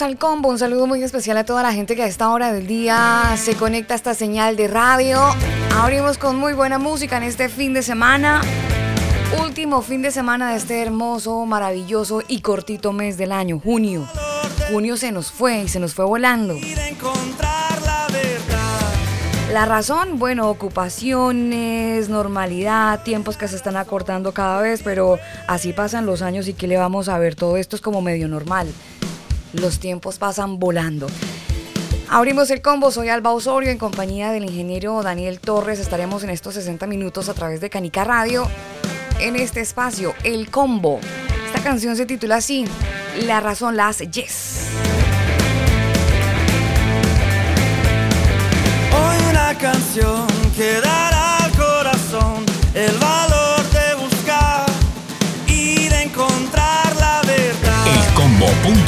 Al combo, un saludo muy especial a toda la gente que a esta hora del día se conecta a esta señal de radio. Abrimos con muy buena música en este fin de semana, último fin de semana de este hermoso, maravilloso y cortito mes del año, junio. Junio se nos fue y se nos fue volando. La razón, bueno, ocupaciones, normalidad, tiempos que se están acortando cada vez, pero así pasan los años y que le vamos a ver, todo esto es como medio normal. Los tiempos pasan volando. Abrimos el combo, soy Alba Osorio en compañía del ingeniero Daniel Torres. Estaremos en estos 60 minutos a través de Canica Radio en este espacio, El Combo. Esta canción se titula así, La razón la hace Yes. Hoy una canción que dará al corazón el valor de buscar y de encontrar la verdad. Elcombo.com Y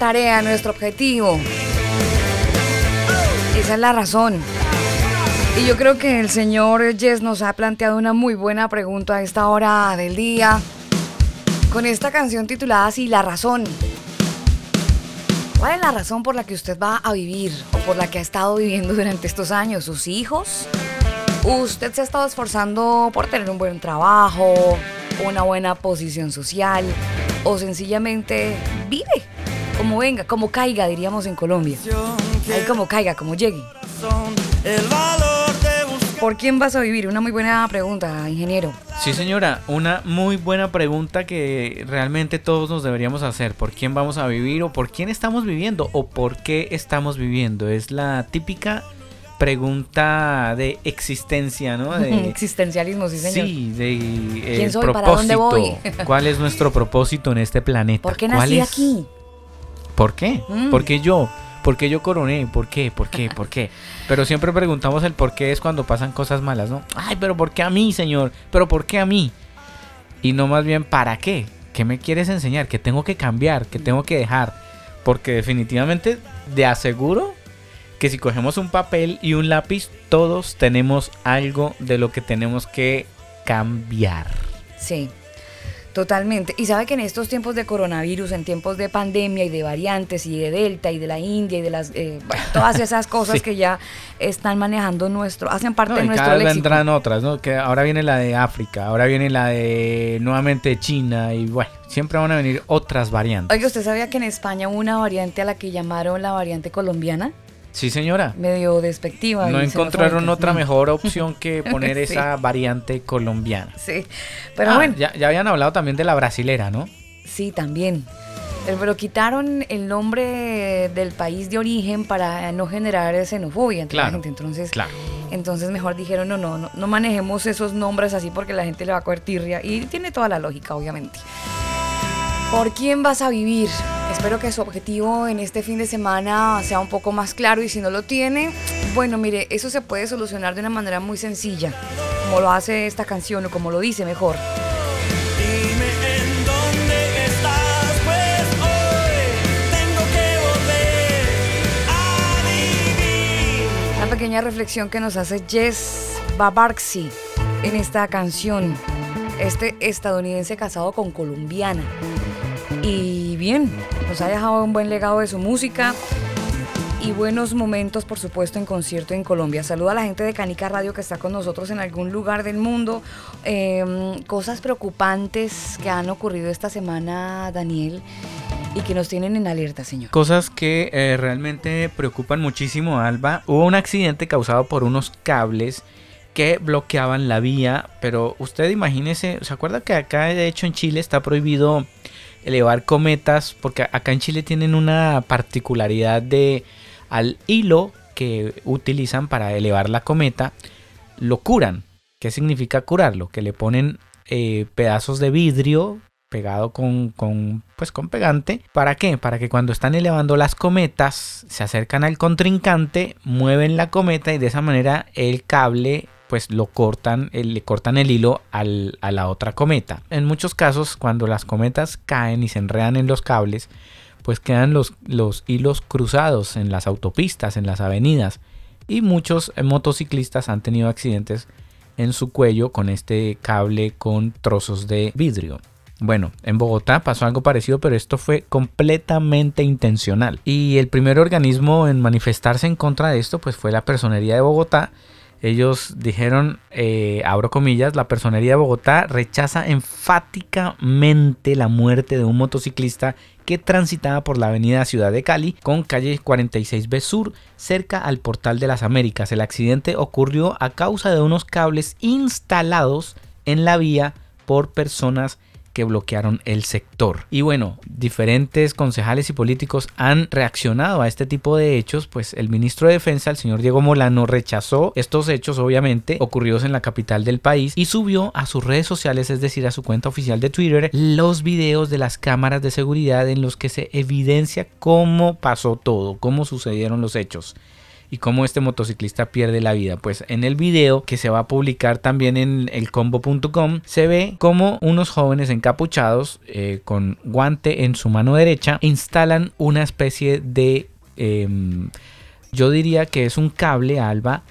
tarea, nuestro objetivo. Esa es la razón. Y yo creo que el señor Jess nos ha planteado una muy buena pregunta a esta hora del día. Con esta canción titulada así, La razón. ¿Cuál es la razón por la que usted va a vivir o por la que ha estado viviendo durante estos años? ¿Sus hijos? ¿Usted se ha estado esforzando por tener un buen trabajo, una buena posición social o sencillamente vive? Como venga, como caiga, diríamos en Colombia. Ahí como caiga, como llegue. ¿Por quién vas a vivir? Una muy buena pregunta, ingeniero. Sí, señora, una muy buena pregunta que realmente todos nos deberíamos hacer. ¿Por quién vamos a vivir o por quién estamos viviendo o por qué estamos viviendo? Es la típica pregunta de existencia, ¿no? De, Existencialismo, sí, señor. Sí, de eh, ¿Quién soy? propósito. ¿Para dónde voy? ¿Cuál es nuestro propósito en este planeta? ¿Por qué ¿Cuál nací es- aquí? ¿Por qué? Mm. ¿Por qué yo? ¿Por qué yo coroné? ¿Por qué? ¿Por qué? ¿Por qué? Pero siempre preguntamos el por qué es cuando pasan cosas malas, ¿no? Ay, pero ¿por qué a mí, señor? ¿Pero por qué a mí? Y no más bien, ¿para qué? ¿Qué me quieres enseñar? ¿Qué tengo que cambiar? ¿Qué tengo que dejar? Porque definitivamente de aseguro que si cogemos un papel y un lápiz, todos tenemos algo de lo que tenemos que cambiar. Sí, totalmente. Y sabe que en estos tiempos de coronavirus, en tiempos de pandemia y de variantes y de Delta y de la India y de las eh, bueno, todas esas cosas Sí. que ya están manejando nuestro, hacen parte No, de nuestro cada vez léxico. vendrán otras, ¿no? Que ahora viene la de África, ahora viene la de nuevamente China y bueno, siempre van a venir otras variantes. Oiga, ¿usted sabía que en España hubo una variante a la que llamaron la variante colombiana? Sí, señora. Medio despectiva. No encontraron otra mejor opción que poner Sí. esa variante colombiana. Sí, pero Ah, bueno, ya, ya habían hablado también de la brasilera, ¿no? sí, también. Pero, pero quitaron el nombre del país de origen para no generar xenofobia entre la Claro, gente. Entonces, claro. entonces mejor dijeron, no, no, no, no manejemos esos nombres así porque la gente le va a coger tirria. Y tiene toda la lógica, obviamente. ¿Por quién vas a vivir? Espero que su objetivo en este fin de semana sea un poco más claro y si no lo tiene, bueno, mire, eso se puede solucionar de una manera muy sencilla, como lo hace esta canción o como lo dice mejor. Una pequeña reflexión que nos hace Jess Babarksi en esta canción. Este estadounidense casado con colombiana. Y bien, nos ha dejado un buen legado de su música y buenos momentos, por supuesto, en concierto en Colombia. Saluda a la gente de Canica Radio que está con nosotros en algún lugar del mundo. Eh, cosas preocupantes que han ocurrido esta semana, Daniel, y que nos tienen en alerta, señor. Cosas que eh, realmente preocupan muchísimo, Alba. Hubo un accidente causado por unos cables que bloqueaban la vía, pero usted imagínese, ¿se acuerda que acá de hecho en Chile está prohibido elevar cometas? Porque acá en Chile tienen una particularidad de al hilo que utilizan para elevar la cometa, lo curan. ¿Qué significa curarlo? Que le ponen eh, pedazos de vidrio pegado con, con, pues con pegante. ¿Para qué? Para que cuando están elevando las cometas se acercan al contrincante, mueven la cometa y de esa manera el cable pues lo cortan, eh, le cortan el hilo al- a la otra cometa. En muchos casos cuando las cometas caen y se enredan en los cables, pues quedan los, los hilos cruzados en las autopistas, en las avenidas. Y muchos eh, motociclistas han tenido accidentes en su cuello con este cable con trozos de vidrio. Bueno, en Bogotá pasó algo parecido, pero esto fue completamente intencional. Y el primer organismo en manifestarse en contra de esto, pues fue la Personería de Bogotá. Ellos dijeron, eh, abro comillas, la Personería de Bogotá rechaza enfáticamente la muerte de un motociclista que transitaba por la avenida Ciudad de Cali con calle 46B Sur cerca al Portal de las Américas. El accidente ocurrió a causa de unos cables instalados en la vía por personas que bloquearon el sector. Y bueno, diferentes concejales y políticos han reaccionado a este tipo de hechos, pues el ministro de Defensa, el señor Diego Molano, rechazó estos hechos obviamente ocurridos en la capital del país y subió a sus redes sociales, es decir, a su cuenta oficial de Twitter, los videos de las cámaras de seguridad en los que se evidencia cómo pasó todo, cómo sucedieron los hechos y cómo este motociclista pierde la vida. Pues en el video que se va a publicar también en elcombo.com se ve como unos jóvenes encapuchados eh, con guante en su mano derecha instalan una especie de... em, yo diría que es un cable alba,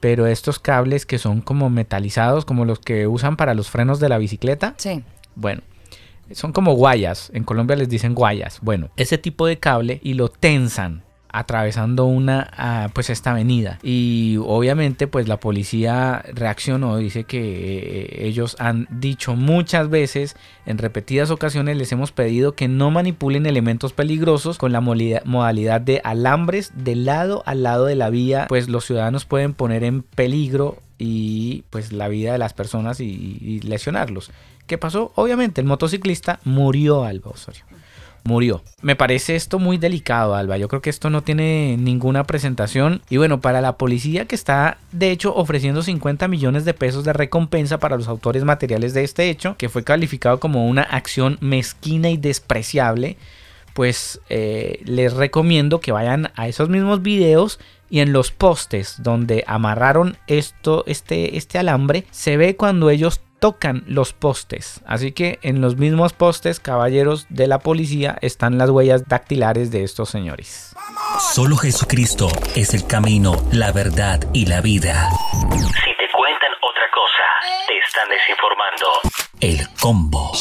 pero estos cables que son como metalizados, como los que usan para los frenos de la bicicleta. Sí. Bueno, son como guayas. En Colombia les dicen guayas. Bueno, ese tipo de cable y lo tensan atravesando una ah, pues esta avenida y obviamente pues la policía reaccionó dice que eh, ellos han dicho muchas veces en repetidas ocasiones les hemos pedido que no manipulen elementos peligrosos con la modalidad de alambres de lado a lado de la vía pues los ciudadanos pueden poner en peligro y pues la vida de las personas y, lesionarlos. ¿Qué pasó? Obviamente el motociclista murió Alba Osorio. Murió. Me parece esto muy delicado, Alba. Yo creo que esto no tiene ninguna presentación. Y bueno, para la policía que está de hecho ofreciendo 50 millones de pesos de recompensa para los autores materiales de este hecho, que fue calificado como una acción mezquina y despreciable, pues eh, les recomiendo que vayan a esos mismos videos y en los postes donde amarraron esto, este, este alambre, se ve cuando ellos tocan los postes. Así que en los mismos postes, caballeros de la policía, están las huellas dactilares de estos señores. Solo Jesucristo es el camino, la verdad y la vida. Si te cuentan otra cosa, te están desinformando. El combo.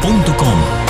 Combo.com.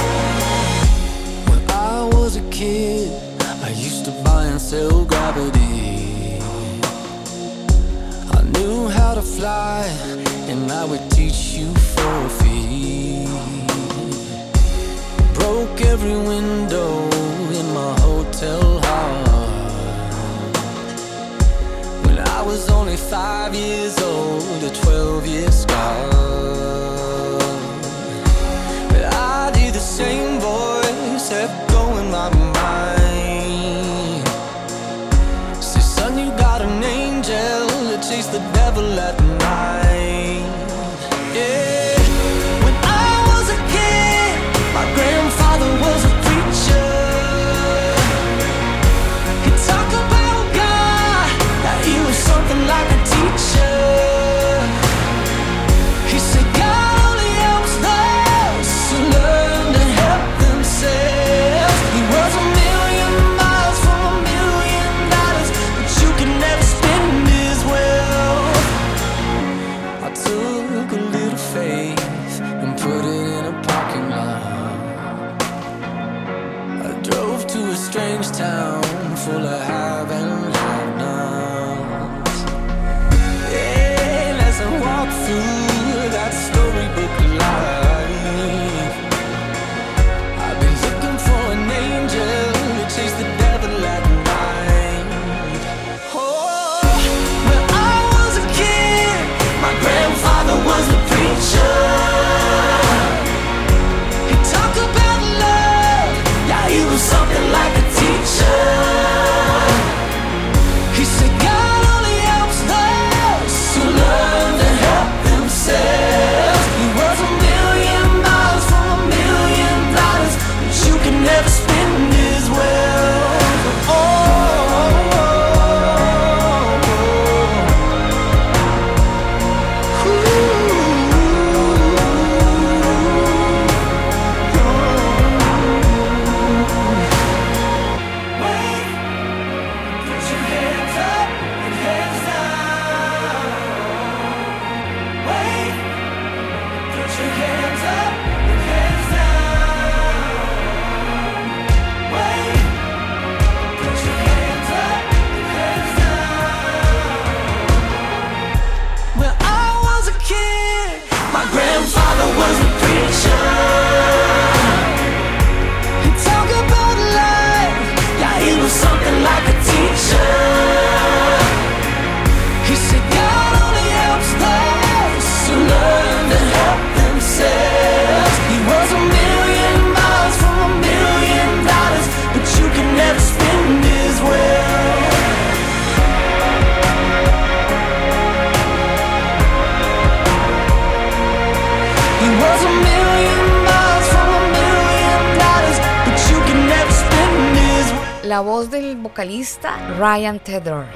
la voz del vocalista Ryan Tedder,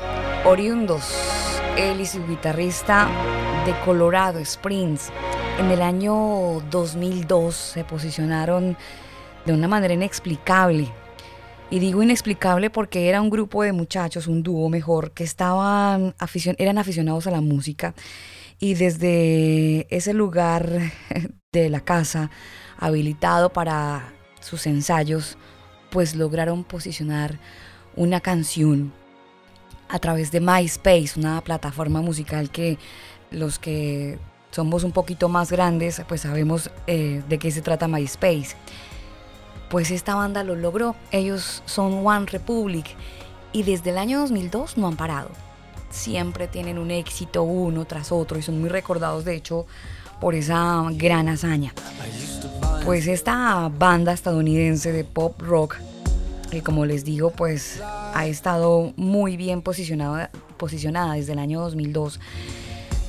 oriundos él y su guitarrista de Colorado Springs. En el año 2002 se posicionaron de una manera inexplicable. Y digo inexplicable porque era un grupo de muchachos, un dúo mejor, que estaban eran aficionados a la música y desde ese lugar de la casa habilitado para sus ensayos, pues lograron posicionar una canción a través de MySpace, una plataforma musical que los que somos un poquito más grandes, pues sabemos eh, de qué se trata MySpace. Pues esta banda lo logró. Ellos son One Republic y desde el año 2002 no han parado. Siempre tienen un éxito uno tras otro y son muy recordados de hecho por esa gran hazaña. Pues esta banda estadounidense de pop rock, que como les digo, pues ha estado muy bien posicionada, posicionada desde el año 2002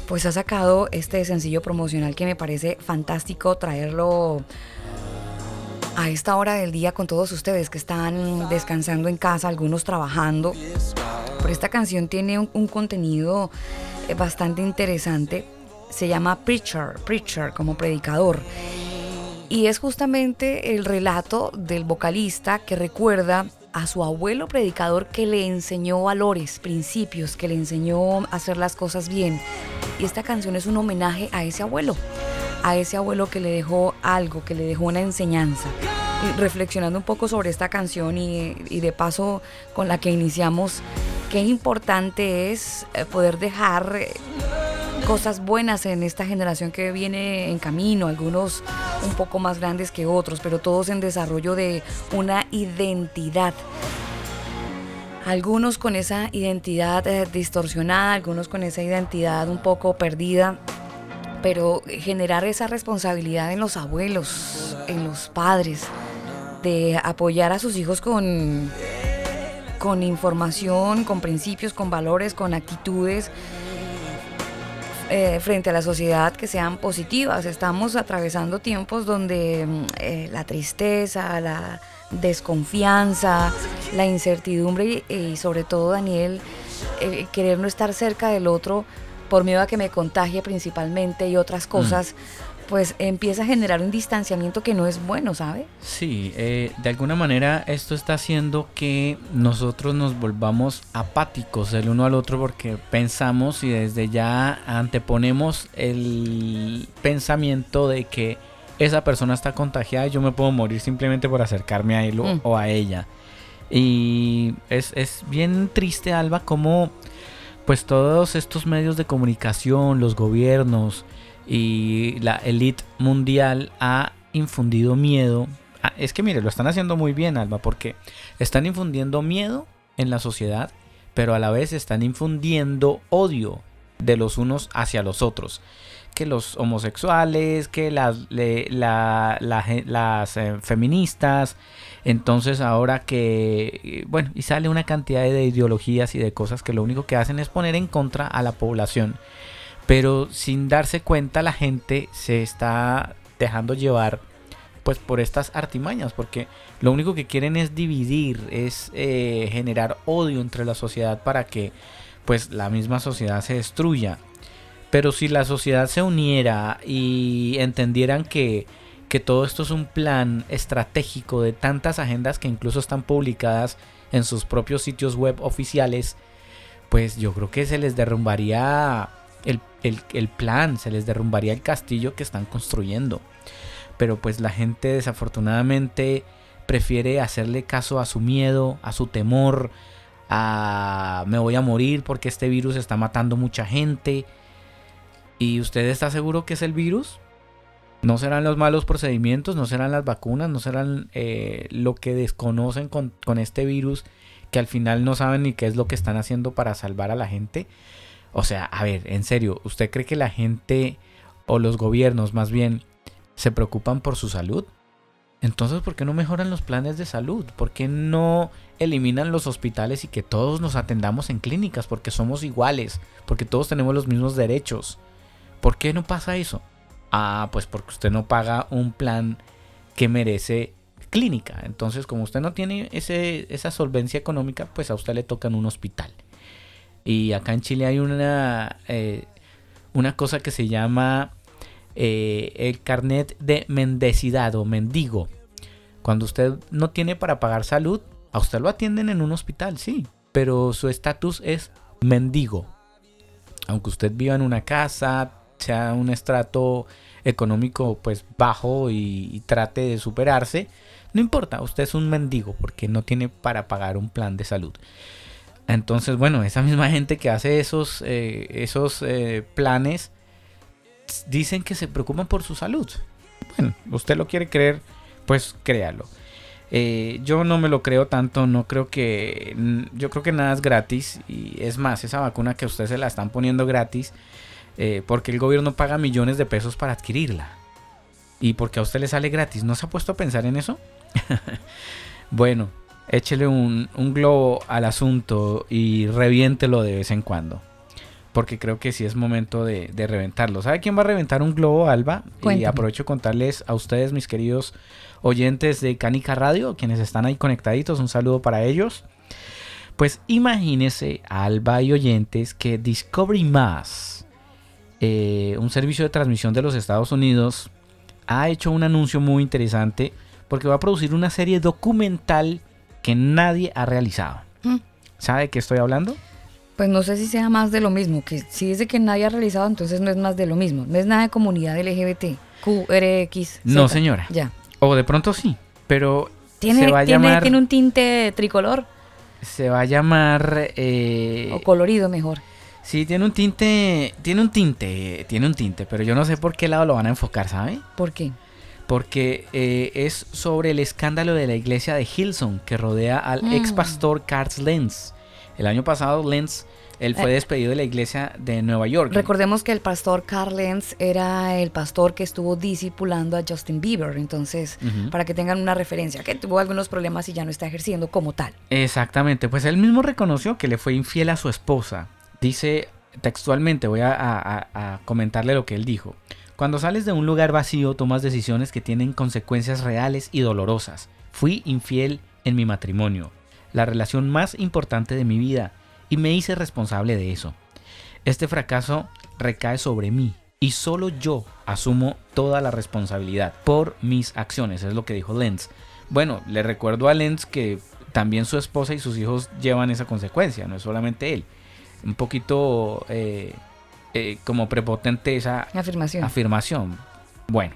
pues ha sacado este sencillo promocional que me parece fantástico traerlo a esta hora del día con todos ustedes que están descansando en casa, algunos trabajando. Pero esta canción tiene un, contenido eh, bastante interesante. Se llama Preacher, Preacher como predicador. Y es justamente el relato del vocalista que recuerda a su abuelo predicador que le enseñó valores, principios, que le enseñó a hacer las cosas bien. Y esta canción es un homenaje a ese abuelo, a ese abuelo que le dejó algo, que le dejó una enseñanza. Reflexionando un poco sobre esta canción y, y de paso con la que iniciamos, qué importante es eh, poder dejar eh, cosas buenas en esta generación que viene en camino, algunos un poco más grandes que otros, pero todos en desarrollo de una identidad. Algunos con esa identidad eh, distorsionada, algunos con esa identidad un poco perdida, pero generar esa responsabilidad en los abuelos, en los padres, de apoyar a sus hijos con, con información, con principios, con valores, con actitudes eh, frente a la sociedad que sean positivas. Estamos atravesando tiempos donde mm, eh, la tristeza, la desconfianza, la incertidumbre y, sobre todo, Daniel, querer no estar cerca del otro por miedo a que me contagie principalmente y otras cosas. Mm pues empieza a generar un distanciamiento que no es bueno, ¿sabe? Sí, eh, de alguna manera esto está haciendo que nosotros nos volvamos apáticos el uno al otro porque pensamos y desde ya anteponemos el pensamiento de que esa persona está contagiada y yo me puedo morir simplemente por acercarme a él o, mm. a ella. Y es, es bien triste, Alba, como pues todos estos medios de comunicación, los gobiernos, y la elite mundial ha infundido miedo. Ah, es que mire, lo están haciendo muy bien, Alba, porque están infundiendo miedo en la sociedad, pero a la vez están infundiendo odio de los unos hacia los otros. Que los homosexuales, que las, las eh, feministas. Entonces ahora que, bueno, y sale una cantidad de ideologías y de cosas que lo único que hacen es poner en contra a la población pero sin darse cuenta la gente se está dejando llevar pues por estas artimañas porque lo único que quieren es dividir es eh, generar odio entre la sociedad para que pues la misma sociedad se destruya. Pero si la sociedad se uniera y entendieran que que todo esto es un plan estratégico de tantas agendas que incluso están publicadas en sus propios sitios web oficiales pues yo creo que se les derrumbaría el, plan, se les derrumbaría el castillo que están construyendo. Pero pues la gente desafortunadamente prefiere hacerle caso a su miedo, a su temor, a me voy a morir porque este virus está matando mucha gente. ¿Y usted está seguro que es el virus? No serán los malos procedimientos, no serán las vacunas, no serán eh, lo que desconocen con, con este virus que al final no saben ni qué es lo que están haciendo para salvar a la gente. O sea, a ver, en serio, ¿usted cree que la gente o los gobiernos más bien se preocupan por su salud? Entonces, ¿por qué no mejoran los planes de salud? ¿Por qué no eliminan los hospitales y que todos nos atendamos en clínicas? Porque somos iguales, porque todos tenemos los mismos derechos. ¿Por qué no pasa eso? Ah, pues porque usted no paga un plan que merece clínica. Entonces, como usted no tiene ese, esa solvencia económica, pues a usted le toca en un hospital. Y acá en Chile hay una, eh, una cosa que se llama eh, el carnet de mendicidad o mendigo. Cuando usted no tiene para pagar salud, a usted lo atienden en un hospital, sí, pero su estatus es mendigo. Aunque usted viva en una casa, sea un estrato económico pues bajo y, y trate de superarse, no importa, usted es un mendigo porque no tiene para pagar un plan de salud. Entonces, bueno, esa misma gente que hace esos, eh, esos eh, planes dicen que se preocupan por su salud. Bueno, usted lo quiere creer, pues créalo. Eh, yo no me lo creo tanto, no creo que... Yo creo que nada es gratis. Y es más, esa vacuna que usted se la están poniendo gratis, porque el gobierno paga millones de pesos para adquirirla. Y porque a usted le sale gratis. ¿No se ha puesto a pensar en eso? bueno, échele un, un, globo al asunto y reviéntelo de vez en cuando. Porque creo que sí es momento de, de reventarlo. ¿Sabe quién va a reventar un globo, Alba? Cuéntame. Y aprovecho contarles a ustedes, mis queridos oyentes de Canica Radio, quienes están ahí conectaditos, un saludo para ellos. Pues imagínese, Alba y oyentes, que Discovery Más, eh, un servicio de transmisión de los Estados Unidos, ha hecho un anuncio muy interesante porque va a producir una serie documental que nadie ha realizado. Mm. ¿Sabe de qué estoy hablando? Pues no sé si sea más de lo mismo, que si dice que nadie ha realizado, entonces no es más de lo mismo. No es nada de comunidad LGBT, Q, R, X. No, señora. Ya. O de pronto sí, pero ¿Tiene, se va a tiene, llamar... tiene un tinte tricolor Se va a llamar... eh, o colorido mejor. Sí, tiene un tinte, tiene un tinte, tiene un tinte, pero yo no sé por qué lado lo van a enfocar, ¿sabe? ¿Por qué? Porque eh, es sobre el escándalo de la iglesia de Hillsong que rodea al Mm. ex pastor Carl Lenz. El año pasado Lenz, él fue Eh. despedido de la iglesia de Nueva York. Recordemos que el pastor Carl Lenz era el pastor que estuvo discipulando a Justin Bieber, entonces, para que tengan una referencia, que tuvo algunos problemas y ya no está ejerciendo como tal. Exactamente, pues él mismo reconoció que le fue infiel a su esposa. Dice textualmente, voy a, a- a- a comentarle lo que él dijo. Cuando sales de un lugar vacío tomas decisiones que tienen consecuencias reales y dolorosas. Fui infiel en mi matrimonio, la relación más importante de mi vida, y me hice responsable de eso. Este fracaso recae sobre mí y solo yo asumo toda la responsabilidad por mis acciones, es lo que dijo Lenz. Bueno, le recuerdo a Lenz que también su esposa y sus hijos llevan esa consecuencia, no es solamente él. Un poquito eh, eh, como prepotente esa Afirmación. afirmación. Bueno,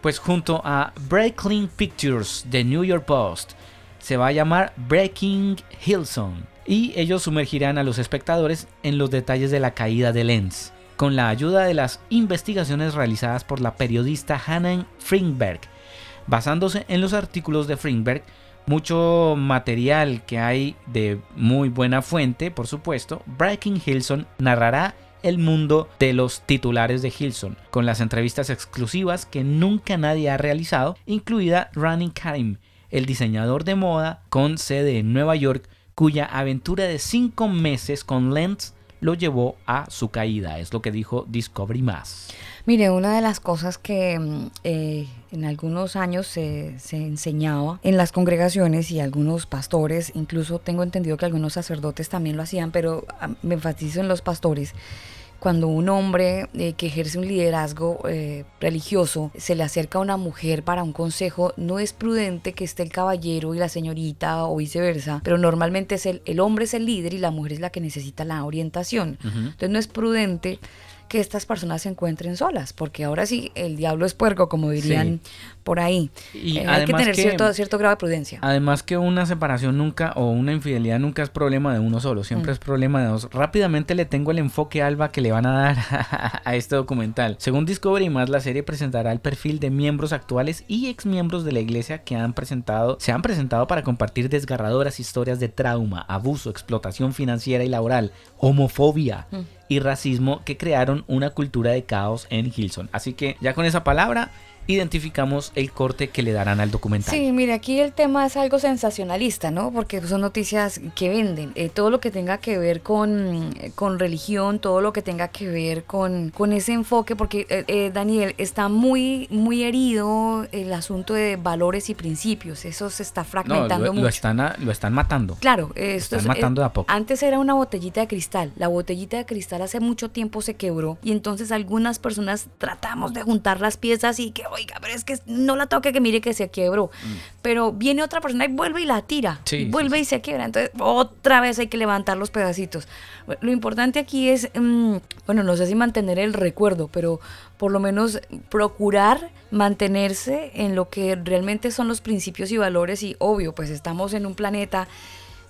pues junto a Breaking Pictures de New York Post se va a llamar Breaking Hillsong y ellos sumergirán a los espectadores en los detalles de la caída de Lenz con la ayuda de las investigaciones realizadas por la periodista Hannah Fringberg. Basándose en los artículos de Fringberg, mucho material que hay de muy buena fuente, por supuesto, Breaking Hillsong narrará el mundo de los titulares de Hilson, con las entrevistas exclusivas que nunca nadie ha realizado, incluida Running Karim, el diseñador de moda con sede en Nueva York, cuya aventura de cinco meses con Lens lo llevó a su caída, es lo que dijo Discovery Más. Mire, una de las cosas que mm, eh, en algunos años se, se enseñaba en las congregaciones y algunos pastores, incluso tengo entendido que algunos sacerdotes también lo hacían, pero ah, me enfatizo en los pastores. Cuando un hombre eh, que ejerce un liderazgo eh, religioso se le acerca a una mujer para un consejo, no es prudente que esté el caballero y la señorita o viceversa, pero normalmente es el, el hombre es el líder y la mujer es la que necesita la orientación. Entonces no es prudente que estas personas se encuentren solas, porque ahora sí, el diablo es puerco, como dirían por ahí. Y Eh, hay que tener que- cierto, cierto grado de prudencia. Además que una separación nunca o una infidelidad nunca es problema de uno solo, siempre es problema de dos. Rápidamente le tengo el enfoque Alba que le van a dar a este documental. Según Discovery más la serie presentará el perfil de miembros actuales y exmiembros de la iglesia que han presentado, se han presentado para compartir desgarradoras historias de trauma, abuso, explotación financiera y laboral, homofobia y racismo que crearon una cultura de caos en Hilson. Así que ya con esa palabra identificamos el corte que le darán al documental. Sí, mire, aquí el tema es algo sensacionalista, ¿no? Porque son noticias que venden. Eh, todo lo que tenga que ver con, con religión, todo lo que tenga que ver con, con ese enfoque, porque eh, eh, Daniel está muy, muy herido el asunto de valores y principios. Eso se está fragmentando lo, mucho. Lo están, lo están matando. Claro, esto están matando de a poco. Antes era una botellita de cristal. La botellita de cristal hace mucho tiempo se quebró y entonces algunas personas tratamos de juntar las piezas y que, oiga, pero es que no la toque que mire que se quebró. Mm. Pero viene otra persona y vuelve y la tira. vuelve y se quiebra. Entonces otra vez hay que levantar los pedacitos. Lo importante aquí es, mm, bueno, no sé si mantener el recuerdo, pero por lo menos procurar mantenerse en lo que realmente son los principios y valores y obvio, pues estamos en un planeta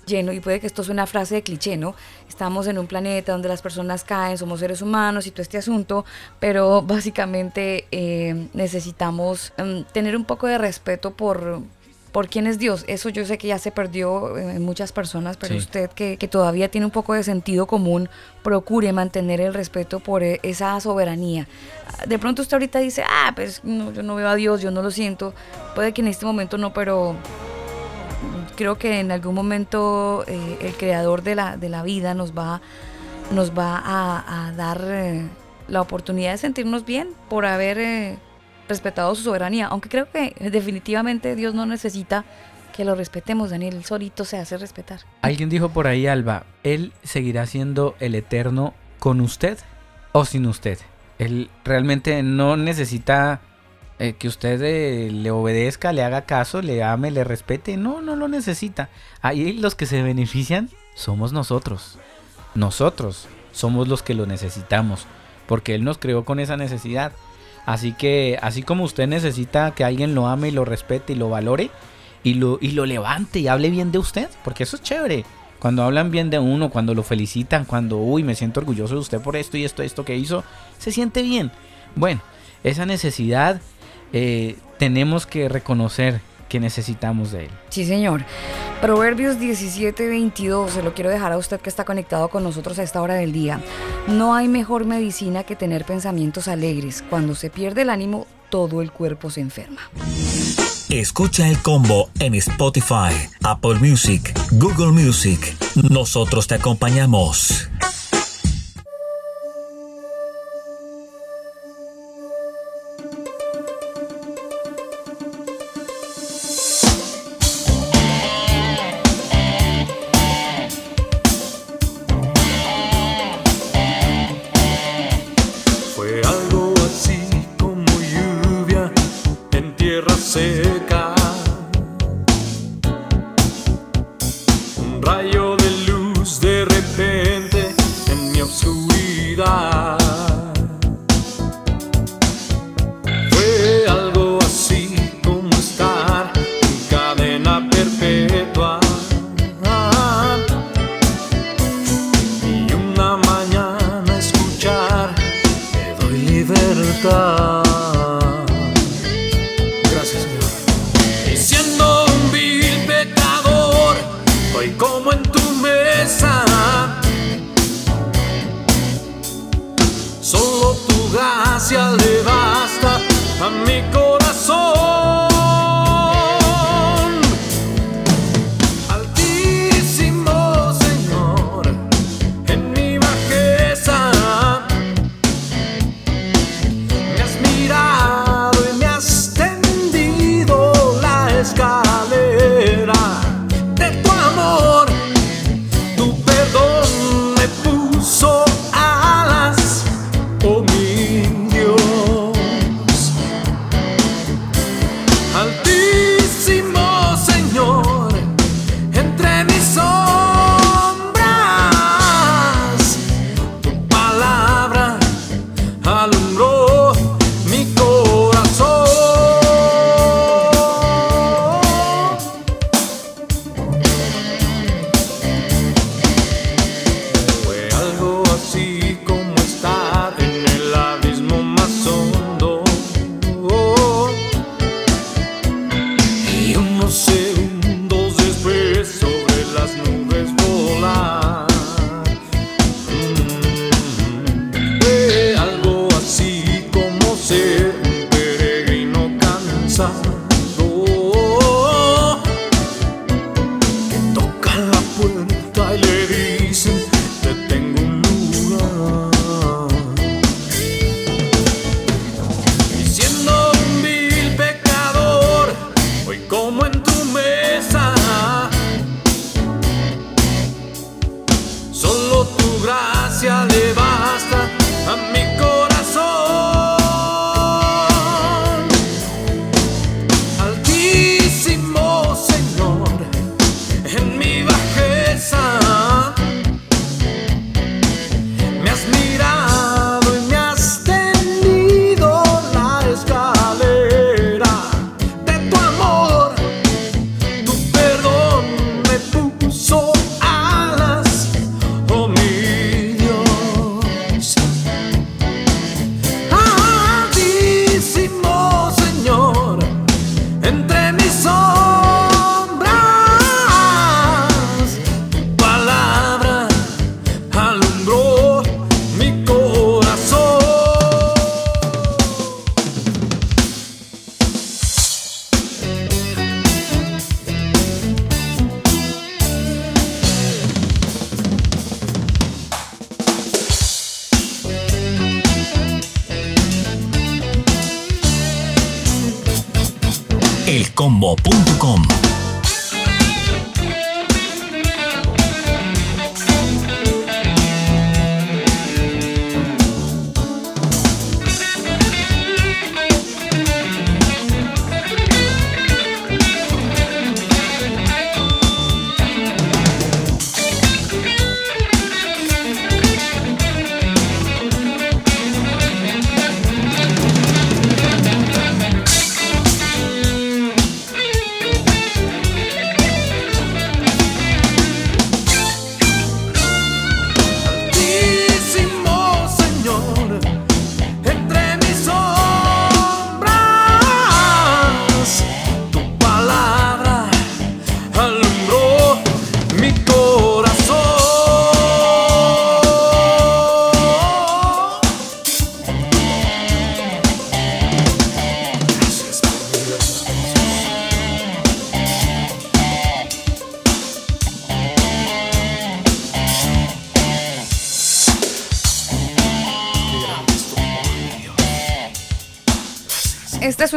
lleno, y puede que esto sea una frase de cliché, ¿no? Estamos en un planeta donde las personas caen, somos seres humanos y todo este asunto, pero básicamente eh, necesitamos em, tener un poco de respeto por, por quién es Dios. Eso yo sé que ya se perdió en muchas personas, pero usted que, que, todavía tiene un poco de sentido común, procure mantener el respeto por e, esa soberanía. De pronto usted ahorita dice, ah, pues no, yo no veo a Dios, yo no lo siento. Puede que en este momento no, pero creo que en algún momento eh, el creador de la, de la vida nos va, nos va a, dar eh, la oportunidad de sentirnos bien por haber eh, respetado su soberanía. Aunque creo que definitivamente Dios no necesita que lo respetemos, Daniel. Él solito se hace respetar. Alguien dijo por ahí, Alba, Él seguirá siendo el eterno con usted o sin usted. Él realmente no necesita eh, que usted eh, le obedezca, le haga caso, le ame, le respete. No, no lo necesita. Ahí los que se benefician somos nosotros. Nosotros somos los que lo necesitamos. Porque Él nos creó con esa necesidad. Así que, así como usted necesita que alguien lo ame y lo respete y lo valore y lo, y lo levante y hable bien de usted, porque eso es chévere. Cuando hablan bien de uno, cuando lo felicitan, cuando, uy, me siento orgulloso de usted por esto y esto, esto que hizo, se siente bien. Bueno, esa necesidad eh, tenemos que reconocer que necesitamos de Él. Sí, señor. Proverbios 17, 22, se lo quiero dejar a usted que está conectado con nosotros a esta hora del día. No hay mejor medicina que tener pensamientos alegres. Cuando se pierde el ánimo, todo el cuerpo se enferma. Escucha el combo en Spotify, Apple Music, Google Music. Nosotros te acompañamos. graça levanta.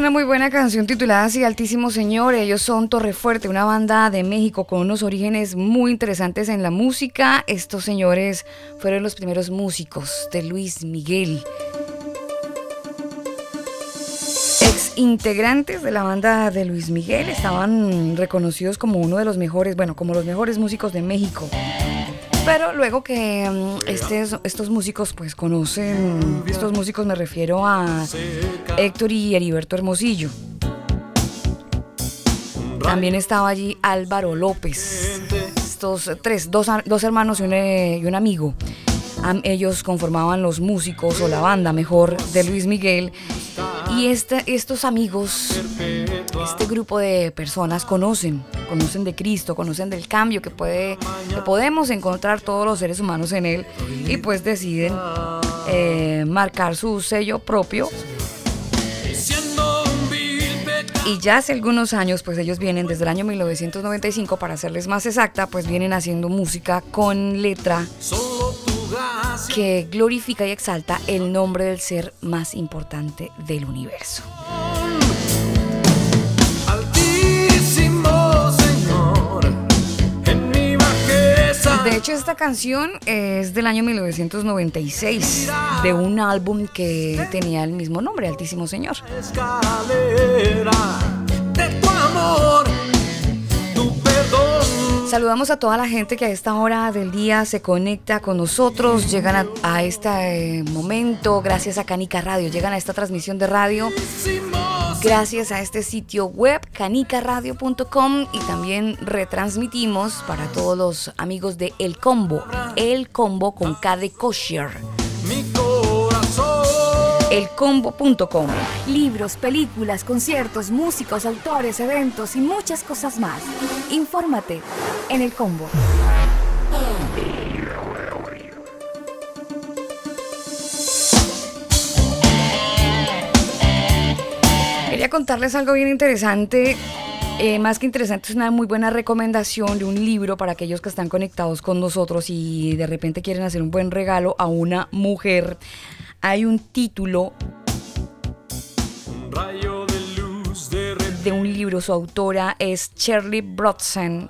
Una muy buena canción titulada Así Altísimo Señor. Ellos son Torrefuerte, una banda de México con unos orígenes muy interesantes en la música. Estos señores fueron los primeros músicos de Luis Miguel. Ex integrantes de la banda de Luis Miguel estaban reconocidos como uno de los mejores, bueno, como los mejores músicos de México. Pero luego que mm, estes- estos músicos pues conocen, estos músicos me refiero a Héctor y Heriberto Hermosillo. También estaba allí Álvaro López. Estos tres, dos, dos hermanos y un, eh, y un amigo. Ellos conformaban los músicos o la banda mejor de Luis Miguel. Y estos amigos, este grupo de personas conocen, conocen de Cristo, conocen del cambio que, puede, que podemos encontrar todos los seres humanos en Él y pues deciden eh, marcar su sello propio. Y ya hace algunos años, pues ellos vienen desde el año 1995, para serles más exacta, pues vienen haciendo música con letra que glorifica y exalta el nombre del ser más importante del universo. De hecho, esta canción es del año 1996, de un álbum que tenía el mismo nombre, Altísimo Señor. escalera de tu amor, tu perdón. Saludamos a toda la gente que a esta hora del día se conecta con nosotros, llegan a, este eh, momento, gracias a Canica Radio, llegan a esta transmisión de radio, gracias a este sitio web canicaradio.com y también retransmitimos para todos los amigos de El Combo, El Combo con K de kosher. elcombo.com. Libros, películas, conciertos, músicos, autores, eventos y muchas cosas más. Infórmate en el combo. Quería contarles algo bien interesante. eh, más que interesante, es una muy buena recomendación de un libro para aquellos que están conectados con nosotros y de repente quieren hacer un buen regalo a una mujer. Hay un título de un libro, su autora es Shirley Brodson.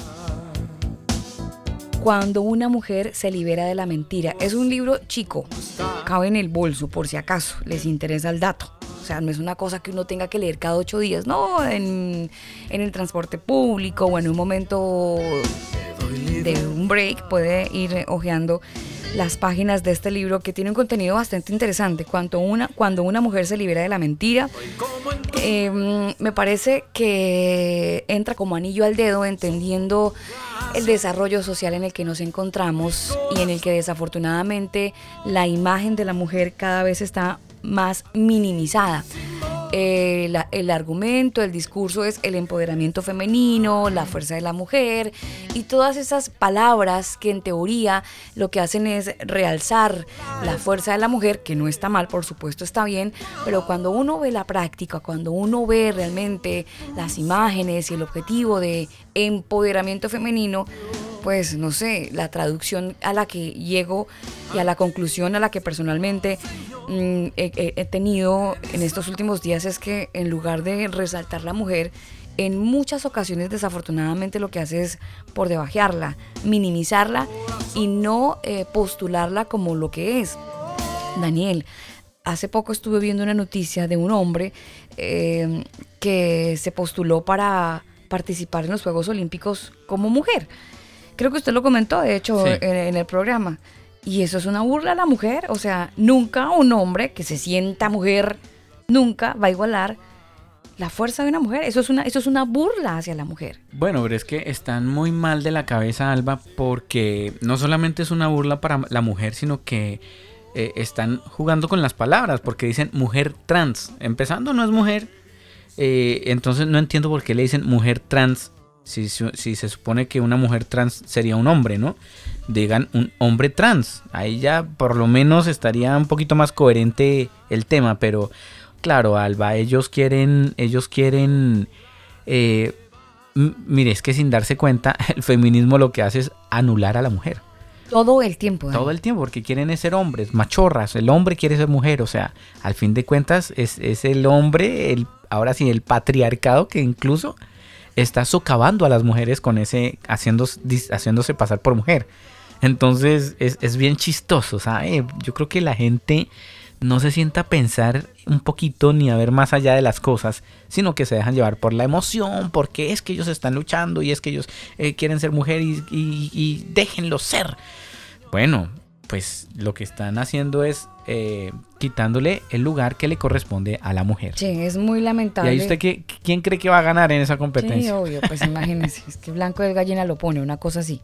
Cuando una mujer se libera de la mentira. Es un libro chico, cabe en el bolso por si acaso les interesa el dato. O sea, no es una cosa que uno tenga que leer cada ocho días, no, en, en el transporte público o en un momento de un break puede ir hojeando las páginas de este libro que tiene un contenido bastante interesante. Cuando una, cuando una mujer se libera de la mentira, eh, me parece que entra como anillo al dedo entendiendo el desarrollo social en el que nos encontramos y en el que desafortunadamente la imagen de la mujer cada vez está más minimizada. Eh, el argumento, el discurso es el empoderamiento femenino, la fuerza de la mujer y todas esas palabras que en teoría lo que hacen es realzar la fuerza de la mujer, que no está mal, por supuesto está bien, pero cuando uno ve la práctica, cuando uno ve realmente las imágenes y el objetivo de empoderamiento femenino, pues no sé, la traducción a la que llego y a la conclusión a la que personalmente mm, he, tenido en estos últimos días es que en lugar de resaltar la mujer en muchas ocasiones desafortunadamente lo que hace es por debajearla, minimizarla y no eh, postularla como lo que es. Daniel, hace poco estuve viendo una noticia de un hombre eh, que se postuló para participar en los Juegos Olímpicos como mujer. Creo que usted lo comentó, de hecho, Sí. en, en el programa. Y eso es una burla a la mujer. O sea, nunca un hombre que se sienta mujer, nunca va a igualar la fuerza de una mujer. Eso es una, eso es una burla hacia la mujer. Bueno, pero es que están muy mal de la cabeza, Alba, porque no solamente es una burla para la mujer, sino que eh, están jugando con las palabras, porque dicen mujer trans. Empezando no es mujer, eh, entonces no entiendo por qué le dicen mujer trans. Si, se supone que una mujer trans sería un hombre, ¿no? Digan un hombre trans. Ahí ya por lo menos estaría un poquito más coherente el tema, pero claro, Alba, ellos quieren, ellos quieren eh, Mire, es que sin darse cuenta, el feminismo lo que hace es anular a la mujer. Todo el tiempo. Dani. Todo el tiempo, porque quieren es ser hombres, machorras. El hombre quiere ser mujer. O sea, al fin de cuentas, es, es el hombre, el, ahora sí, el patriarcado que incluso está socavando a las mujeres con ese, haciéndose, haciéndose pasar por mujer. Entonces, es, es bien chistoso, ¿sabe? Yo creo que la gente no se sienta a pensar un poquito ni a ver más allá de las cosas, sino que se dejan llevar por la emoción, porque es que ellos están luchando y es que ellos eh, quieren ser mujer y, y, y déjenlo ser. Bueno, pues lo que están haciendo es eh, quitándole el lugar que le corresponde a la mujer. Sí, es muy ¿Y lamentable. ahí usted qué, quién cree que va a ganar en esa Sí, competencia? obvio, pues imagínense, es que Blanco de Gallina lo pone, una cosa así.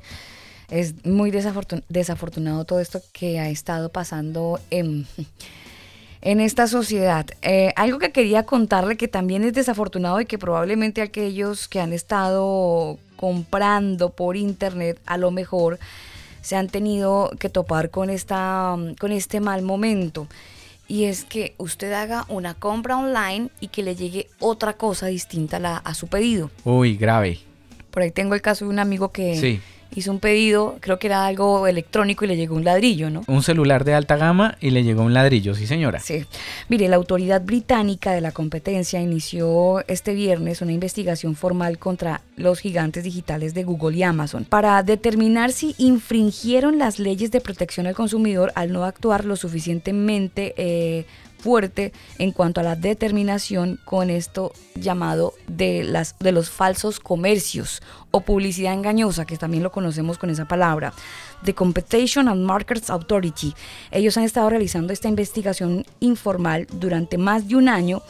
Es muy desafortun- desafortunado todo esto que ha estado pasando en, en esta sociedad. Eh, algo que quería contarle que también es desafortunado y que probablemente aquellos que han estado comprando por internet a lo mejor se han tenido que topar con, esta, con este mal momento. Y es que usted haga una compra online y que le llegue otra cosa distinta a, la- a su pedido. Uy, grave. Por ahí tengo el caso de un amigo que Sí. Hizo un pedido, creo que era algo electrónico y le llegó un ladrillo, ¿no? Un celular de alta gama y le llegó un ladrillo, sí señora. Sí. Mire, la autoridad británica de la competencia inició este viernes una investigación formal contra los gigantes digitales de Google y Amazon para determinar si infringieron las leyes de protección al consumidor al no actuar lo suficientemente eh, fuerte en cuanto a la determinación con esto llamado de las de los falsos comercios o publicidad engañosa, que también lo conocemos con esa palabra. The Competition and Markets Authority. Ellos han estado realizando esta investigación informal durante más de un año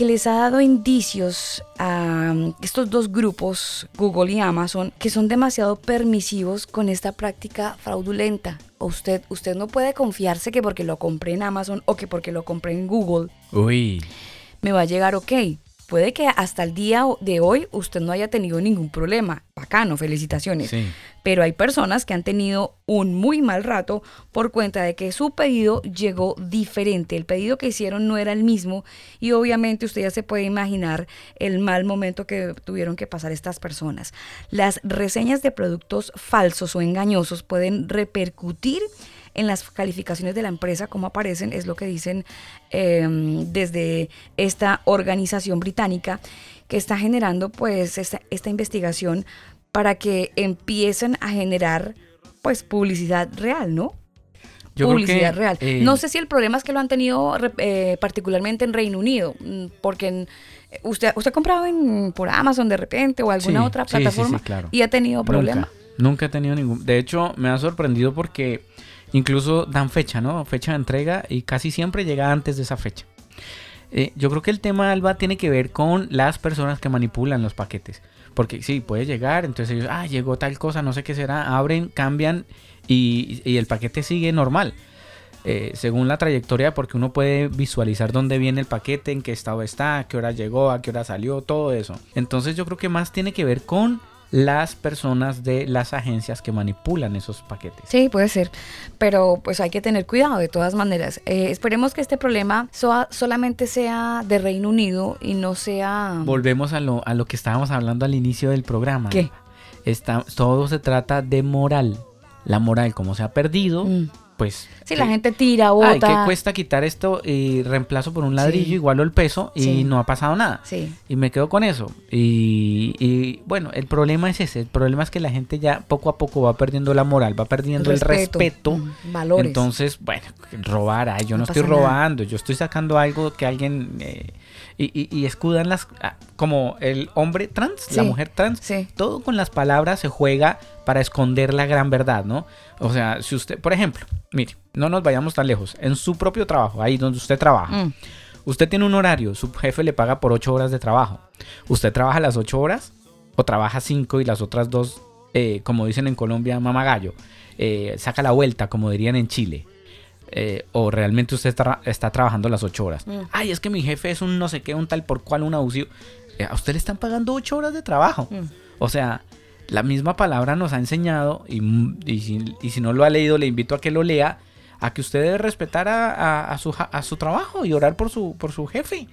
que les ha dado indicios a um, estos dos grupos, Google y Amazon, que son demasiado permisivos con esta práctica fraudulenta. Usted, usted no puede confiarse que porque lo compré en Amazon o que porque lo compré en Google Uy, me va a llegar ok. Puede que hasta el día de hoy usted no haya tenido ningún problema. Bacano, felicitaciones. sí. Pero hay personas que han tenido un muy mal rato por cuenta de que su pedido llegó diferente. El pedido que hicieron no era el mismo y obviamente usted ya se puede imaginar el mal momento que tuvieron que pasar estas personas. Las reseñas de productos falsos o engañosos pueden repercutir en las calificaciones de la empresa, como aparecen, es lo que dicen eh, desde esta organización británica que está generando pues esta, esta investigación para que empiecen a generar pues publicidad real, ¿no? Yo publicidad que, real. eh, No sé si el problema es que lo han tenido eh, particularmente en Reino Unido, mm, porque en- usted usted ha comprado en, por Amazon de repente o alguna Sí, otra sí, sí, sí, plataforma claro. y ha tenido problema. Nunca, nunca he tenido ningún. De hecho, me ha sorprendido porque incluso dan fecha, ¿no? Fecha de entrega y casi siempre llega antes de esa fecha. Eh, yo creo que el tema, Alba, tiene que ver con las personas que manipulan los paquetes. Porque sí, puede llegar, entonces ellos, ah, llegó tal cosa, no sé qué será, abren, cambian y, el paquete sigue normal. Eh, según la trayectoria, porque uno puede visualizar dónde viene el paquete, en qué estado está, qué hora llegó, a qué hora salió, todo eso. Entonces yo creo que más tiene que ver con las personas de las agencias que manipulan esos paquetes. Sí, puede ser, pero pues hay que tener cuidado de todas maneras. Eh, esperemos que este problema solamente sea de Reino Unido y no sea... Volvemos a lo, a lo que estábamos hablando al inicio del programa. ¿Qué? Está, todo se trata de moral. La moral, como se ha perdido, Mm. Pues... Sí, la ¿qué- gente tira, Ay, bota. ¿qué cuesta quitar esto y reemplazo por un ladrillo, igualo el peso y Sí. no ha pasado nada? Sí. Y me quedo con eso. Y, y, bueno, el problema es ese. El problema es que la gente ya poco a poco va perdiendo la moral, va perdiendo el respeto. mm, valores. Entonces, bueno, robar, ay, yo no, No estoy nada. robando, yo estoy sacando algo que alguien... eh, y, y- y escudan las... ah, como el hombre trans, la Sí, mujer trans, sí. todo con las palabras se juega para esconder la gran verdad, ¿no? O sea, si usted, por ejemplo, mire, no nos vayamos tan lejos, en su propio trabajo, ahí donde usted trabaja, Mm. usted tiene un horario, su jefe le paga por 8 horas de trabajo. ¿Usted trabaja las 8 horas o trabaja 5 y las otras dos, eh, como dicen en Colombia, mamagallo, eh, saca la vuelta, como dirían en Chile? Eh, o realmente usted está, está trabajando las 8 horas. Mm. Ay, es que mi jefe es un no sé qué, un tal por cual, un abusivo. Eh, a usted le están pagando 8 horas de trabajo. Mm. O sea, la misma palabra nos ha enseñado, y, y si, y si no lo ha leído, le invito a que lo lea, a que usted debe respetar a, a- a su, a su trabajo y orar por su, por su jefe.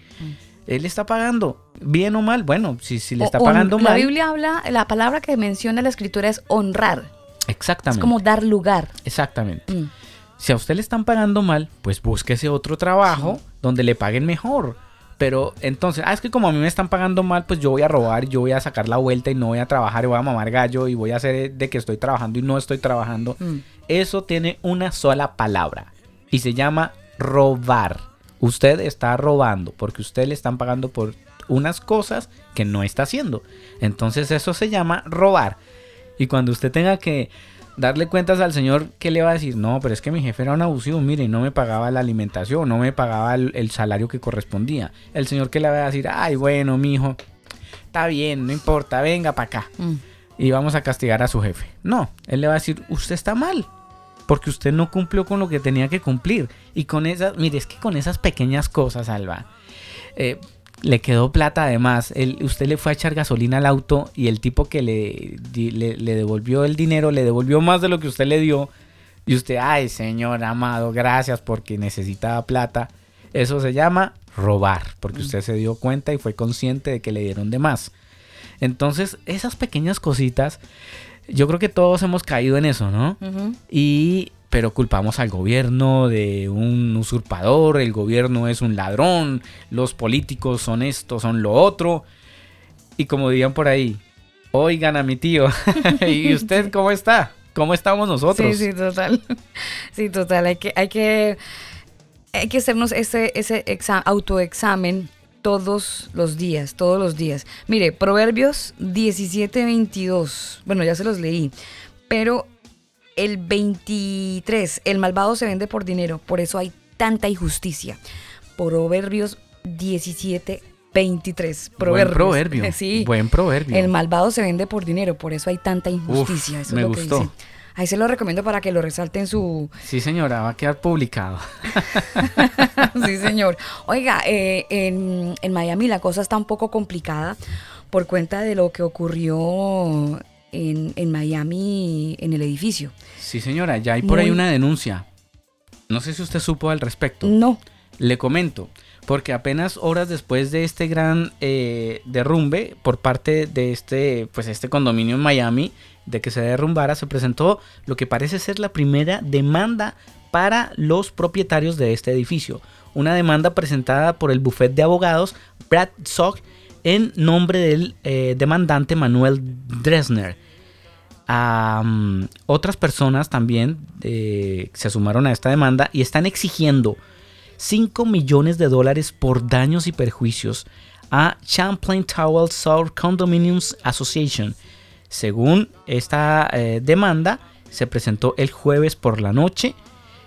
Él está pagando, bien o mal. Bueno, si, si le está O- pagando La mal. Biblia habla, la palabra que menciona la escritura es honrar. Es Exactamente. como dar lugar. Exactamente. Mm. Si a usted le están pagando mal, pues búsquese otro trabajo donde le paguen mejor. Pero entonces, ah, es que como a mí me están pagando mal, pues yo voy a robar, yo voy a sacar la vuelta y no voy a trabajar y voy a mamar gallo y voy a hacer de que estoy trabajando y no estoy trabajando. Mm. Eso tiene una sola palabra y se llama robar. Usted está robando porque usted le están pagando por unas cosas que no está haciendo. Entonces eso se llama robar. Y cuando usted tenga que darle cuentas al señor, ¿qué le va a decir? No, pero es que mi jefe era un abusivo, mire, no me pagaba la alimentación, no me pagaba el, el salario que correspondía. El señor que le va a decir, ay, bueno, mi hijo, está bien, no importa, venga para acá. Mm. Y vamos a castigar a su jefe. No, él le va a decir, usted está mal. Porque usted no cumplió con lo que tenía que cumplir. Y con esas, mire, es que con esas pequeñas cosas, Alba, eh, le quedó plata además. Él- usted le fue a echar gasolina al auto y el tipo que le, le, le devolvió el dinero, le devolvió más de lo que usted le dio. Y usted, ay señor amado, gracias porque necesitaba plata. Eso se llama robar, porque usted se dio cuenta y fue consciente de que le dieron de más. Entonces, esas pequeñas cositas, yo creo que todos hemos caído en eso, ¿no? Y pero culpamos al gobierno de un usurpador, el gobierno es un ladrón, los políticos son esto, son lo otro. Y como dirían por ahí, oigan a mi tío, ¿y usted cómo está? ¿Cómo estamos nosotros? Sí, sí, total. Sí, total. Hay que, hay que, hay que hacernos ese, ese exa- autoexamen todos los días, todos los días. Mire, Proverbios 17, 22. Bueno, ya se los leí. Pero el 23, el malvado se vende por dinero, por eso hay tanta injusticia. Proverbios 17, 23. Buen proverbio. Sí. Buen proverbio. El malvado se vende por dinero, por eso hay tanta injusticia. Uf, eso me es lo que gustó. dice. Ahí se lo recomiendo para que lo resalte en su... Sí, señora, va a quedar publicado. sí, señor. Oiga, eh, en, en Miami la cosa está un poco complicada por cuenta de lo que ocurrió en, en Miami en el edificio. Sí, señora, ya hay por ahí una denuncia. No sé si usted supo al respecto. No. Le comento, porque apenas horas después de este gran eh, derrumbe por parte de este, pues este condominio en Miami, de que se derrumbara, se presentó lo que parece ser la primera demanda para los propietarios de este edificio. Una demanda presentada por el bufete de abogados Brad Sock en nombre del eh, demandante Manuel Dresner. Otras personas también eh, se sumaron a esta demanda y están exigiendo 5 millones de dólares por daños y perjuicios a Champlain Tower South Condominiums Association. Según esta eh, demanda, se presentó el jueves por la noche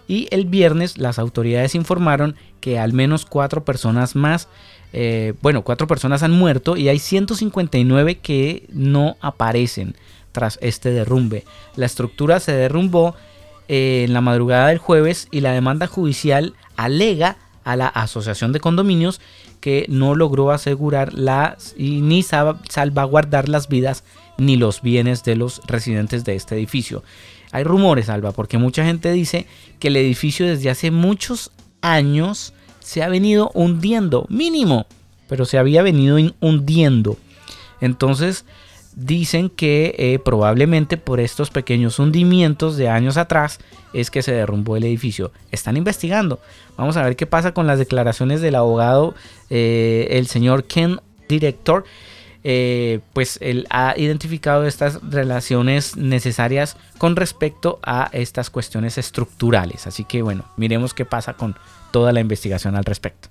y el viernes las autoridades informaron que al menos cuatro personas más, eh, bueno, cuatro personas han muerto y hay 159 que no aparecen tras este derrumbe. La estructura se derrumbó eh, en la madrugada del jueves y la demanda judicial alega a la Asociación de Condominios que no logró asegurar las y ni sal- salvaguardar las vidas ni los bienes de los residentes de este edificio. Hay rumores, Alba, porque mucha gente dice que el edificio desde hace muchos años se ha venido hundiendo, mínimo, pero se había venido hundiendo. Entonces, dicen que eh, probablemente por estos pequeños hundimientos de años atrás es que se derrumbó el edificio. Están investigando. Vamos a ver qué pasa con las declaraciones del abogado, eh, el señor Ken Director. Eh, pues él ha identificado estas relaciones necesarias con respecto a estas cuestiones estructurales. Así que bueno, miremos qué pasa con toda la investigación al respecto.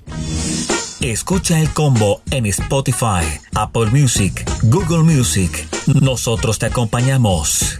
Escucha el combo en Spotify, Apple Music, Google Music. Nosotros te acompañamos.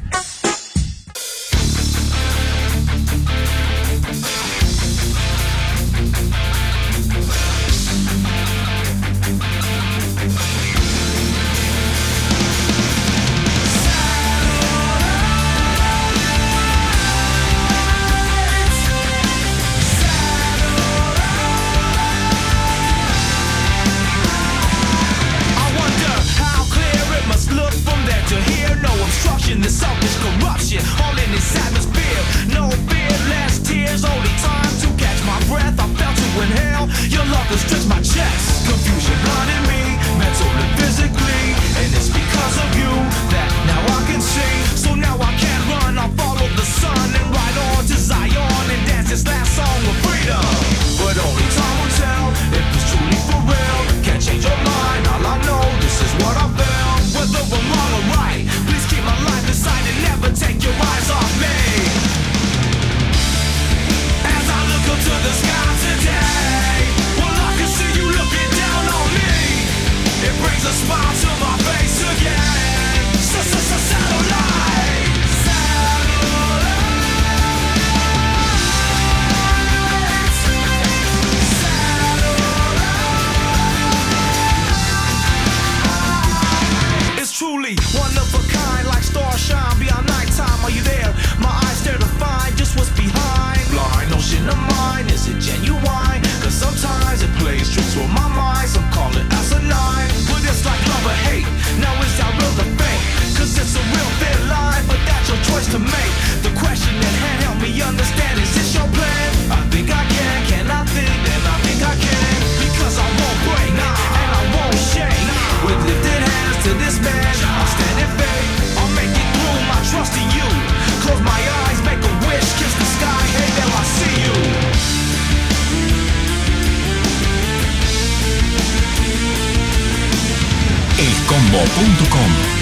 Combo.com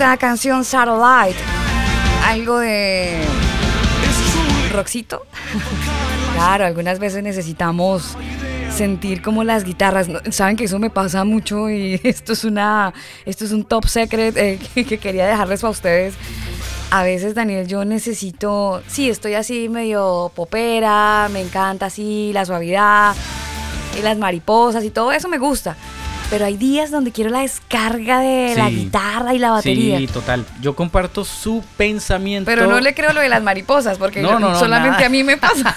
esta canción Satellite. Algo de roxito. claro, algunas veces necesitamos sentir como las guitarras. Saben que eso me pasa mucho y esto es una esto es un top secret eh, que, quería dejarles para ustedes. A veces, Daniel, yo necesito, sí, estoy así medio popera, me encanta así la suavidad y las mariposas y todo eso me gusta pero hay días donde quiero la descarga de la guitarra y la batería. Sí, total. Yo comparto su pensamiento. Pero no le creo lo de las mariposas, porque solamente a mí me pasa.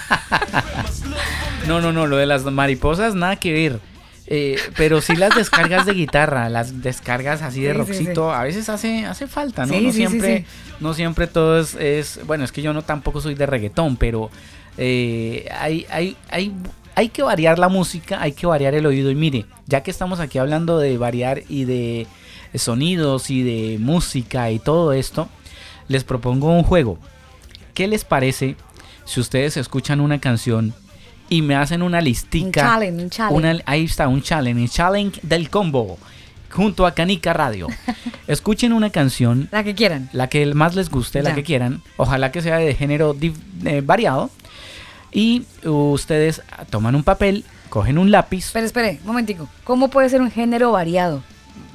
no, no, no, lo de las mariposas nada que ver. Eh, pero sí las descargas de guitarra, las descargas así de roxito, a veces hace, hace falta, ¿no? no siempre, no siempre todo es, bueno, es que yo no tampoco soy de reggaetón, pero eh, hay, hay, hay hay que variar la música, hay que variar el oído. Y mire, ya que estamos aquí hablando de variar y de sonidos y de música y todo esto, les propongo un juego. ¿Qué les parece si ustedes escuchan una canción y me hacen una listica? Un challenge, un challenge. ahí está, un challenge, un challenge del combo. junto a Canica Radio. Escuchen una canción, La que quieran. la que más les guste, la que quieran. Ojalá que sea de género eh, variado. Y ustedes toman un papel, cogen un lápiz. Pero espere, un momentico. ¿Cómo puede ser un género variado?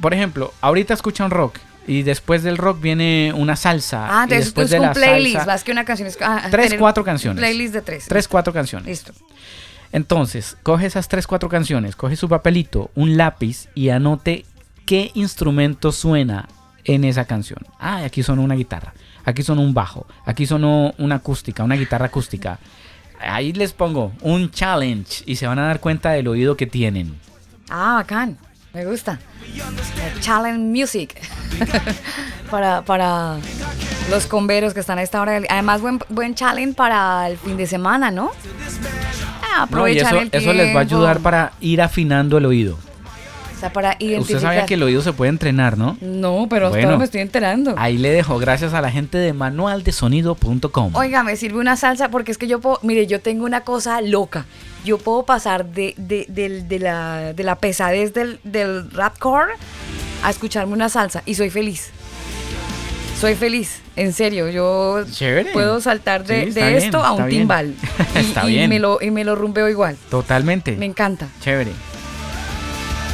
Por ejemplo, ahorita escuchan rock y después del rock viene una salsa. Ah, y entonces después es de un la playlist, salsa, más que una canción. es- ah, Tres, cuatro un canciones. Playlist de tres. tres, cuatro canciones. Listo. Entonces, coge esas tres, cuatro canciones, coge su papelito, un lápiz y anote qué instrumento suena en esa canción. Ah, aquí sonó una guitarra, aquí sonó un bajo, aquí sonó una acústica, una guitarra acústica. Ahí les pongo un challenge y se van a dar cuenta del oído que tienen. Ah, bacán. Me gusta. Challenge Music. para, para los comberos que están a esta hora. del- Además, buen, buen challenge para el fin de semana, ¿no? Ah, No, y aprovechar eso, el eso les va a ayudar para ir afinando el oído. O sea, para identificar. Usted sabía que el oído se puede entrenar, ¿no? No, pero Bueno. me estoy enterando. Ahí le dejo, gracias a la gente de manualdesonido.com. Oiga, me sirve una salsa porque es que yo puedo, mire, yo tengo una cosa loca. Yo puedo pasar de, de, de la, de la pesadez del, del rapcore a escucharme una salsa y soy feliz. Soy feliz, en serio. Yo Chévere. puedo saltar de, Sí, de bien, esto a un bien. timbal. Y, Está y bien. Me lo, y me lo rumbeo igual. Totalmente. Me encanta. Chévere.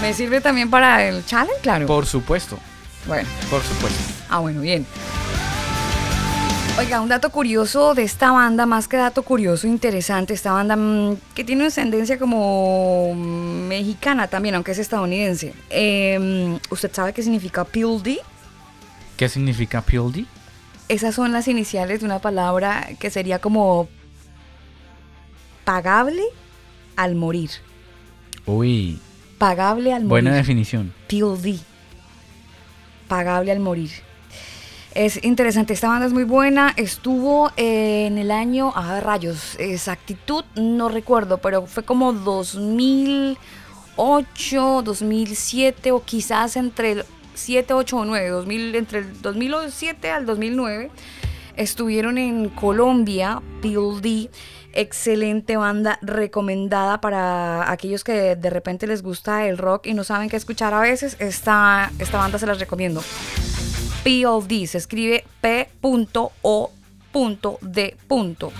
¿Me sirve también para el challenge? Claro. Por supuesto, Bueno. por supuesto. Ah, bueno, bien. Oiga, un dato curioso de esta banda, más que dato curioso, interesante, esta banda mm, que tiene una ascendencia como mm, mexicana también, aunque es estadounidense. Eh, ¿Usted sabe qué significa PLD? ¿Qué significa PLD? Esas son las iniciales de una palabra que sería como pagable al morir. Uy, Pagable al morir. buena definición. PLD. Pagable al morir. Es interesante, esta banda es muy buena. Estuvo eh, en el año, a rayos, exactitud, no recuerdo, pero fue como 2008, 2007 o quizás entre el 7, 8 o 9, 2000, entre el 2007 al 2009. Estuvieron en Colombia, PLD, excelente banda recomendada para aquellos que de repente les gusta el rock y no saben qué escuchar a veces. Esta, esta banda se las recomiendo. PLD se escribe P.O.D.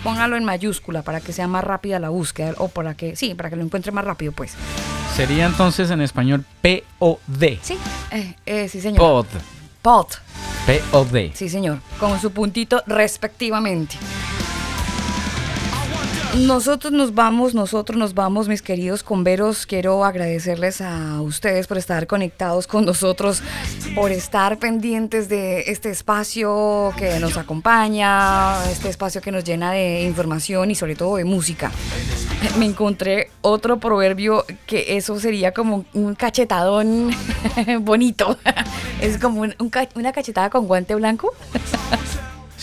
Póngalo en mayúscula para que sea más rápida la búsqueda o para que, sí, para que lo encuentre más rápido, pues. Sería entonces en español POD. Sí, eh, eh, sí, señor. Pod. Pod. POD. Sí, señor. Con su puntito respectivamente. Nosotros nos vamos, nosotros nos vamos, mis queridos converos. Quiero agradecerles a ustedes por estar conectados con nosotros, por estar pendientes de este espacio que nos acompaña, este espacio que nos llena de información y sobre todo de música. Me encontré otro proverbio que eso sería como un cachetadón bonito. Es como un- un una cachetada con guante blanco.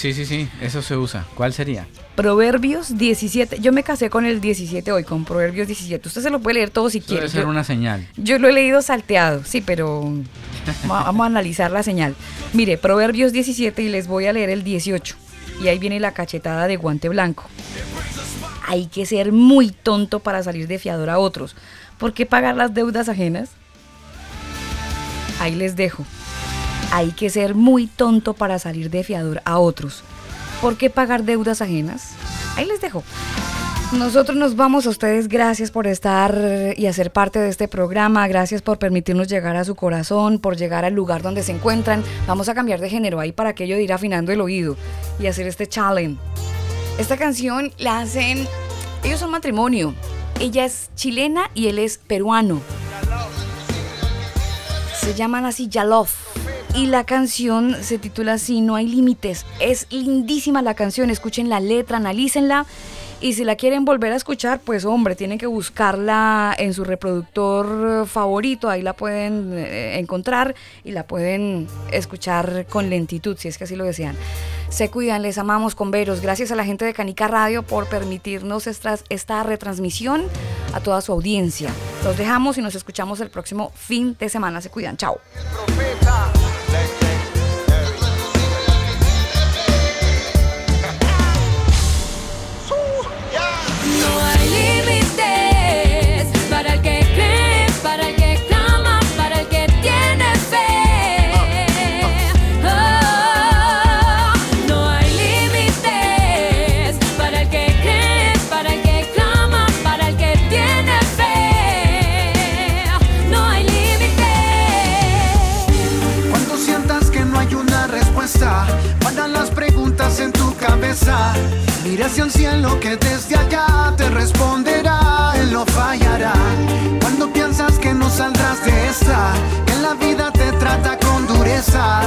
Sí, sí, sí, eso se usa. ¿Cuál sería? Proverbios 17. Yo me casé con el 17 hoy, con Proverbios 17. Usted se lo puede leer todo si Eso quiere. debe ser Yo, una señal. yo lo he leído salteado, sí, pero va- vamos a analizar la señal. Mire, Proverbios 17 y les voy a leer el 18. Y ahí viene la cachetada de guante blanco. Hay que ser muy tonto para salir de fiador a otros. ¿Por qué pagar las deudas ajenas? Ahí les dejo. Hay que ser muy tonto para salir de fiador a otros. ¿Por qué pagar deudas ajenas? Ahí les dejo. Nosotros nos vamos a ustedes. Gracias por estar y hacer parte de este programa. Gracias por permitirnos llegar a su corazón, por llegar al lugar donde se encuentran. Vamos a cambiar de género ahí para aquello de ir afinando el oído y hacer este challenge. Esta canción la hacen. Ellos son matrimonio. Ella es chilena y él es peruano. Se llaman así Yalof. Y la canción se titula así, No hay límites. Es lindísima la canción, escuchen la letra, analícenla. Y si la quieren volver a escuchar, pues hombre, tienen que buscarla en su reproductor favorito. Ahí la pueden eh, encontrar y la pueden escuchar con lentitud, si es que así lo desean. Se cuidan, les amamos con veros. Gracias a la gente de Canica Radio por permitirnos esta, esta retransmisión a toda su audiencia. Los dejamos y nos escuchamos el próximo fin de semana. Se cuidan, chao. No Mira hacia el cielo que desde allá te responderá, él no fallará. Cuando piensas que no saldrás de esta, que la vida te trata con dureza.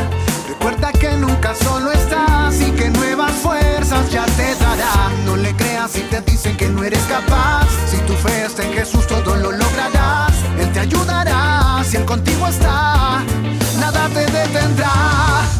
Recuerda que nunca solo estás y que nuevas fuerzas ya te dará. No le creas si te dicen que no eres capaz. Si tu fe está en Jesús, todo lo lograrás. Él te ayudará si él contigo está. Nada te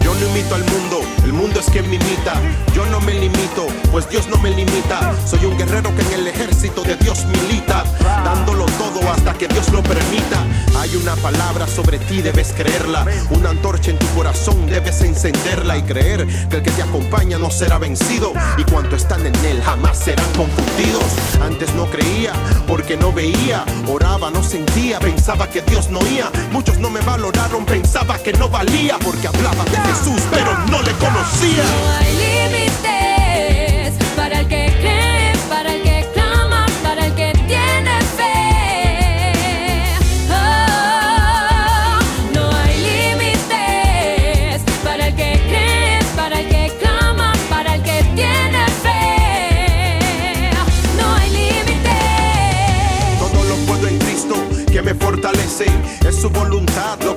yo no imito al mundo, el mundo es quien me imita. Yo no me limito, pues Dios no me limita. Soy un guerrero que en el ejército de Dios milita, dándolo todo hasta que Dios lo permita. Hay una palabra sobre ti, debes creerla. Una antorcha en tu corazón, debes encenderla y creer que el que te acompaña no será vencido. Y cuanto están en él, jamás serán confundidos. Antes no creía, porque no veía, oraba, no sentía, pensaba que Dios no oía. Muchos no me valoraron, pensaba que no valía, porque hablaba de Jesús, pero no le conocía.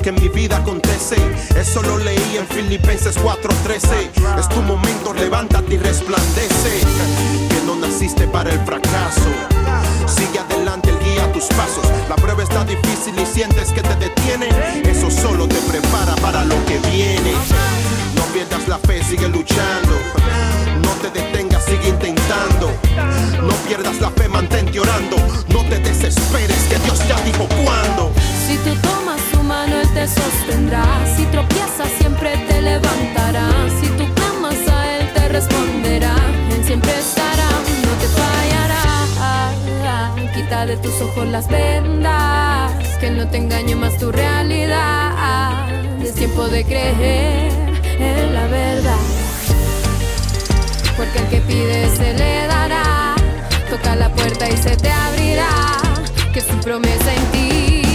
Que en mi vida acontece. Eso lo leí en Filipenses 4:13. Es tu momento, levántate y resplandece. Que no naciste para el fracaso. Sigue adelante, el guía tus pasos. La prueba está difícil y sientes que te detiene. Eso solo te prepara para lo que viene. No pierdas la fe, sigue luchando. De tus ojos las vendas. Que no te engañe más tu realidad. Es tiempo de creer en la verdad. Porque el que pide se le dará. Toca la puerta y se te abrirá. Que su promesa en ti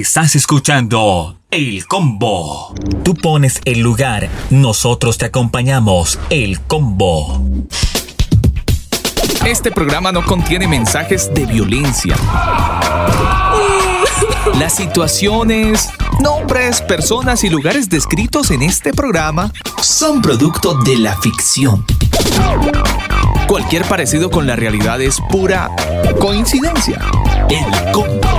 Estás escuchando El Combo. Tú pones el lugar, nosotros te acompañamos. El Combo. Este programa no contiene mensajes de violencia. Las situaciones, nombres, personas y lugares descritos en este programa son producto de la ficción. Cualquier parecido con la realidad es pura coincidencia. El Combo.